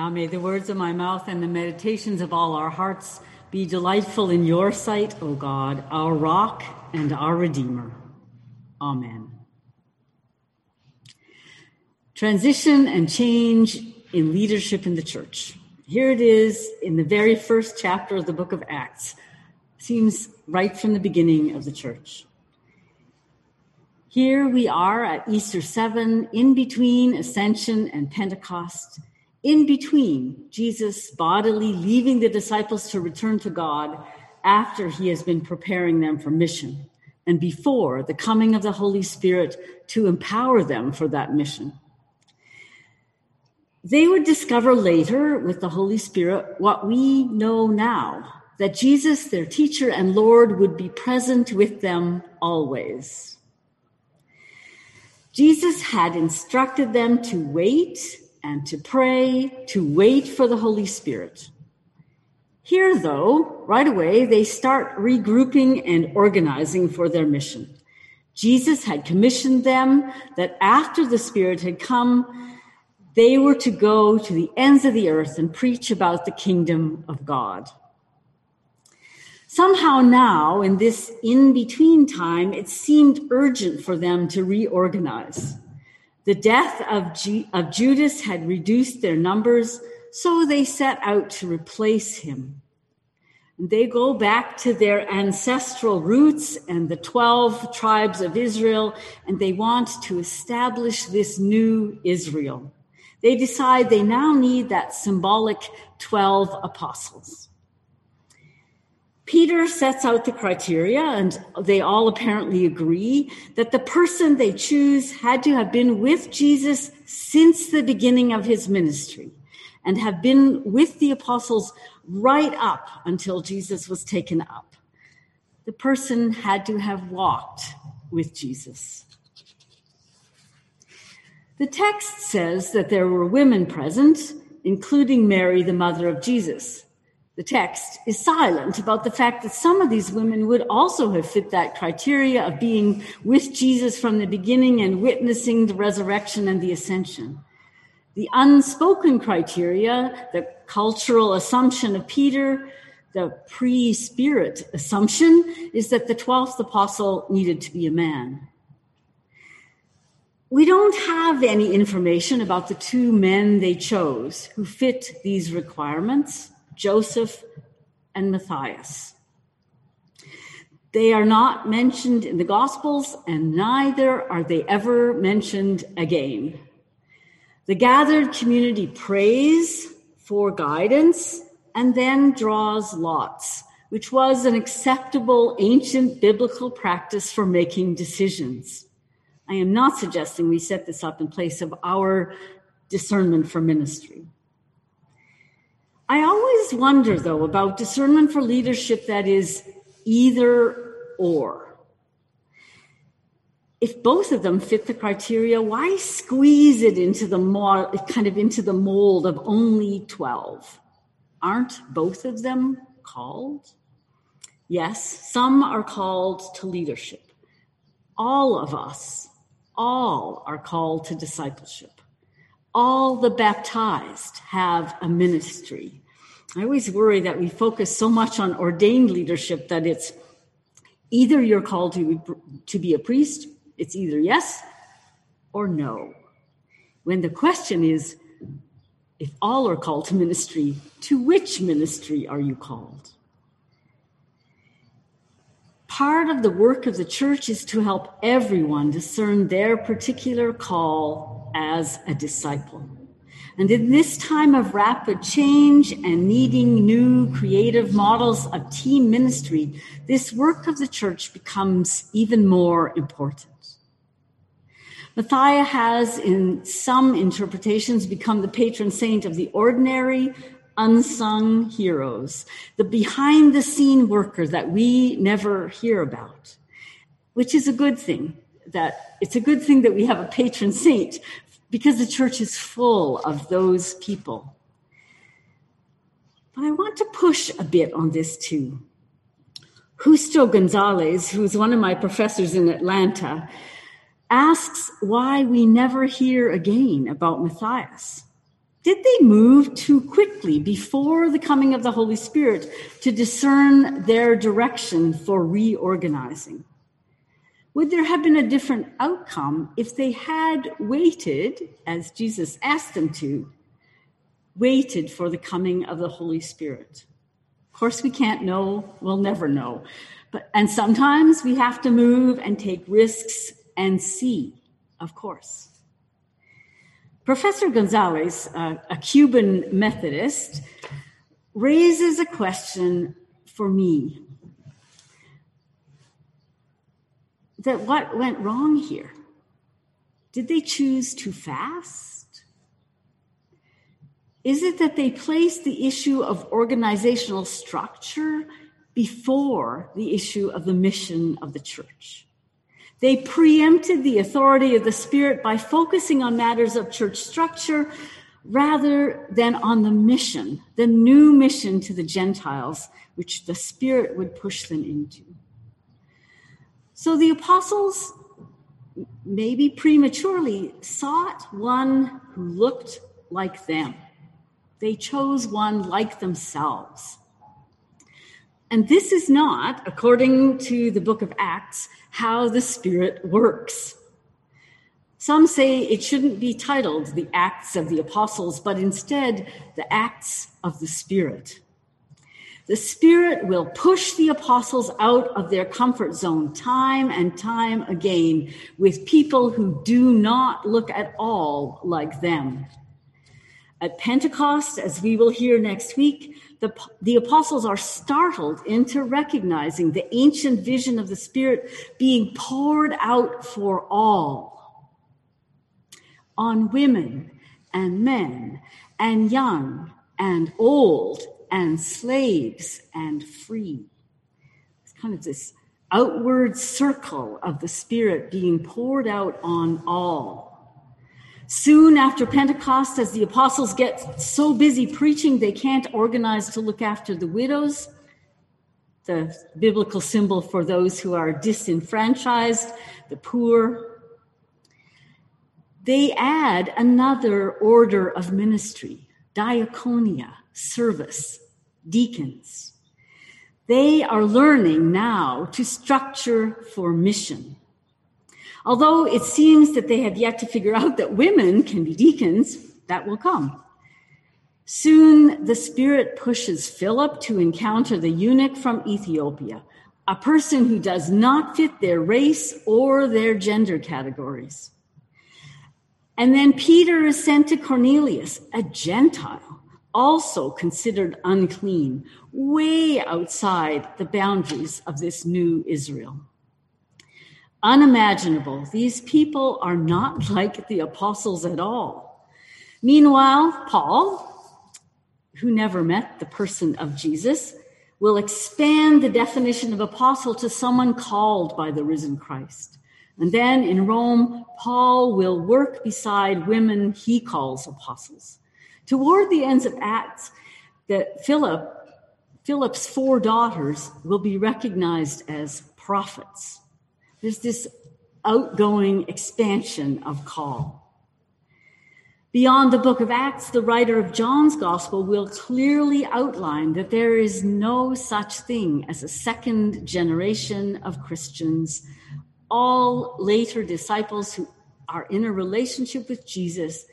Now may the words of my mouth and the meditations of all our hearts be delightful in your sight, O God, our rock and our redeemer. Amen. Transition and change in leadership in the church. Here it is in the very first chapter of the book of Acts. Seems right from the beginning of the church. Here we are at Easter 7, in between Ascension and Pentecost in between Jesus bodily leaving the disciples to return to God after he has been preparing them for mission, and before the coming of the Holy Spirit to empower them for that mission. They would discover later with the Holy Spirit what we know now that Jesus, their teacher and Lord, would be present with them always. Jesus had instructed them to wait and to pray, to wait for the Holy Spirit. Here, though, right away, they start regrouping and organizing for their mission. Jesus had commissioned them that after the Spirit had come, they were to go to the ends of the earth and preach about the kingdom of God. Somehow now, in this in between time, it seemed urgent for them to reorganize. The death of, G- of Judas had reduced their numbers, so they set out to replace him. They go back to their ancestral roots and the 12 tribes of Israel, and they want to establish this new Israel. They decide they now need that symbolic 12 apostles. Peter sets out the criteria, and they all apparently agree that the person they choose had to have been with Jesus since the beginning of his ministry and have been with the apostles right up until Jesus was taken up. The person had to have walked with Jesus. The text says that there were women present, including Mary, the mother of Jesus the text is silent about the fact that some of these women would also have fit that criteria of being with Jesus from the beginning and witnessing the resurrection and the ascension. The unspoken criteria, the cultural assumption of Peter, the pre spirit assumption, is that the 12th apostle needed to be a man. We don't have any information about the two men they chose who fit these requirements. Joseph, and Matthias. They are not mentioned in the Gospels, and neither are they ever mentioned again. The gathered community prays for guidance and then draws lots, which was an acceptable ancient biblical practice for making decisions. I am not suggesting we set this up in place of our discernment for ministry. I always wonder, though, about discernment for leadership that is either or. If both of them fit the criteria, why squeeze it into the mold, kind of into the mold of only 12? Aren't both of them called? Yes, some are called to leadership. All of us, all are called to discipleship all the baptized have a ministry. I always worry that we focus so much on ordained leadership that it's either you're called to, to be a priest, it's either yes or no. When the question is, if all are called to ministry, to which ministry are you called? Part of the work of the church is to help everyone discern their particular call as a disciple. And in this time of rapid change and needing new creative models of team ministry, this work of the church becomes even more important. Matthias has, in some interpretations, become the patron saint of the ordinary, unsung heroes, the behind the scene worker that we never hear about, which is a good thing that it's a good thing that we have a patron saint because the church is full of those people. But I want to push a bit on this too. Justo Gonzalez, who's one of my professors in Atlanta, asks why we never hear again about Matthias. Did they move too quickly before the coming of the Holy Spirit to discern their direction for reorganizing? Would there have been a different outcome if they had waited, as Jesus asked them to, waited for the coming of the Holy Spirit? Of course, we can't know, we'll never know. But, and sometimes we have to move and take risks and see, of course. Professor Gonzalez, uh, a Cuban Methodist, raises a question for me that what went wrong here? Did they choose too fast? Is it that they placed the issue of organizational structure before the issue of the mission of the church? They preempted the authority of the Spirit by focusing on matters of church structure rather than on the mission, the new mission to the Gentiles, which the Spirit would push them into. So the apostles, maybe prematurely, sought one who looked like them. They chose one like themselves. And this is not, according to the book of Acts, how the Spirit works. Some say it shouldn't be titled the Acts of the Apostles, but instead the Acts of the Spirit. The Spirit will push the apostles out of their comfort zone time and time again with people who do not look at all like them. At Pentecost, as we will hear next week, the, the apostles are startled into recognizing the ancient vision of the Spirit being poured out for all on women and men and young and old and slaves and free. It's kind of this outward circle of the Spirit being poured out on all. Soon after Pentecost, as the apostles get so busy preaching, they can't organize to look after the widows, the biblical symbol for those who are disenfranchised, the poor. They add another order of ministry, diaconia, service, deacons. They are learning now to structure for mission. Although it seems that they have yet to figure out that women can be deacons, that will come. Soon the Spirit pushes Philip to encounter the eunuch from Ethiopia, a person who does not fit their race or their gender categories. And then Peter is sent to Cornelius, a Gentile also considered unclean, way outside the boundaries of this new Israel. Unimaginable. These people are not like the apostles at all. Meanwhile, Paul, who never met the person of Jesus, will expand the definition of apostle to someone called by the risen Christ. And then in Rome, Paul will work beside women he calls apostles. Toward the ends of Acts, that Philip, Philip's four daughters will be recognized as prophets. There's this outgoing expansion of call. Beyond the book of Acts, the writer of John's gospel will clearly outline that there is no such thing as a second generation of Christians. All later disciples who are in a relationship with Jesus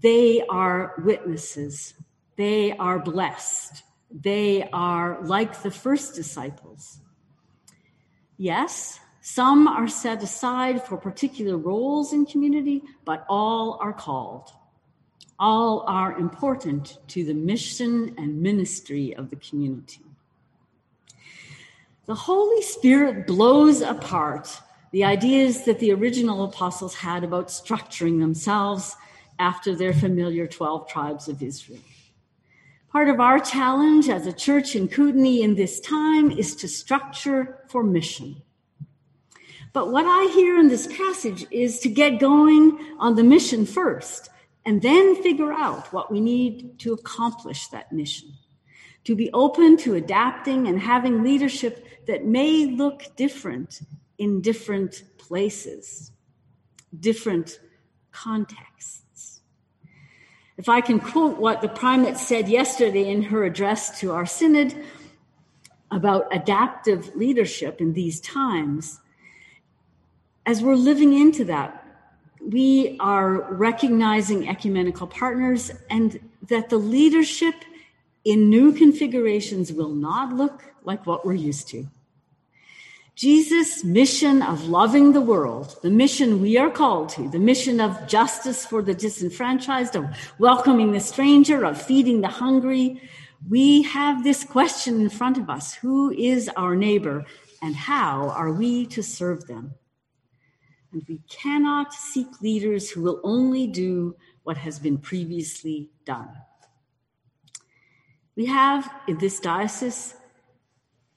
they are witnesses. They are blessed. They are like the first disciples. Yes, some are set aside for particular roles in community, but all are called. All are important to the mission and ministry of the community. The Holy Spirit blows apart the ideas that the original apostles had about structuring themselves after their familiar 12 tribes of Israel. Part of our challenge as a church in Kootenay in this time is to structure for mission. But what I hear in this passage is to get going on the mission first and then figure out what we need to accomplish that mission. To be open to adapting and having leadership that may look different in different places, different contexts. If I can quote what the primate said yesterday in her address to our synod about adaptive leadership in these times, as we're living into that, we are recognizing ecumenical partners and that the leadership in new configurations will not look like what we're used to. Jesus' mission of loving the world, the mission we are called to, the mission of justice for the disenfranchised, of welcoming the stranger, of feeding the hungry, we have this question in front of us Who is our neighbor and how are we to serve them? And we cannot seek leaders who will only do what has been previously done. We have in this diocese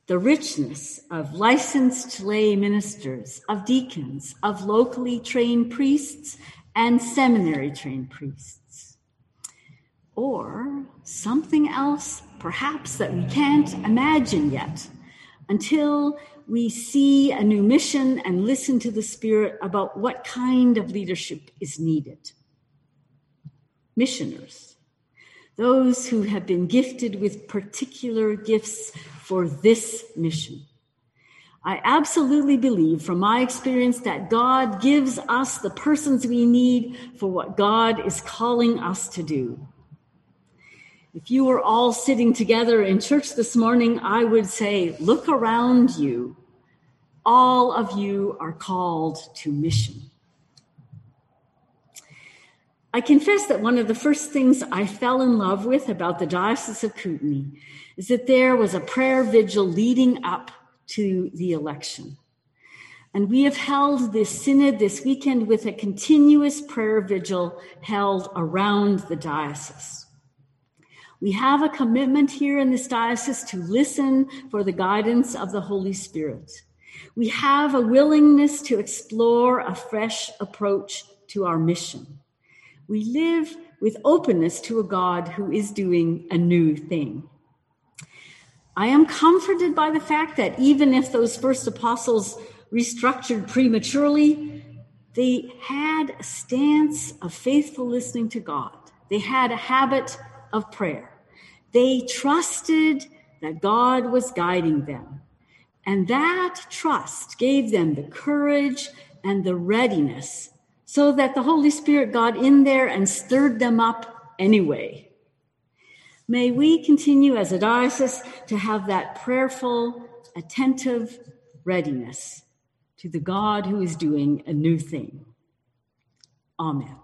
the richness of licensed lay ministers, of deacons, of locally trained priests, and seminary trained priests. Or something else, perhaps, that we can't imagine yet until we see a new mission and listen to the Spirit about what kind of leadership is needed. Missioners, those who have been gifted with particular gifts for this mission. I absolutely believe from my experience that God gives us the persons we need for what God is calling us to do. If you were all sitting together in church this morning, I would say, look around you. All of you are called to mission. I confess that one of the first things I fell in love with about the Diocese of Kootenay is that there was a prayer vigil leading up to the election. And we have held this synod this weekend with a continuous prayer vigil held around the diocese. We have a commitment here in this diocese to listen for the guidance of the Holy Spirit. We have a willingness to explore a fresh approach to our mission. We live with openness to a God who is doing a new thing. I am comforted by the fact that even if those first apostles restructured prematurely, they had a stance of faithful listening to God. They had a habit of prayer. They trusted that God was guiding them. And that trust gave them the courage and the readiness so that the Holy Spirit got in there and stirred them up anyway. May we continue as a diocese to have that prayerful, attentive readiness to the God who is doing a new thing. Amen.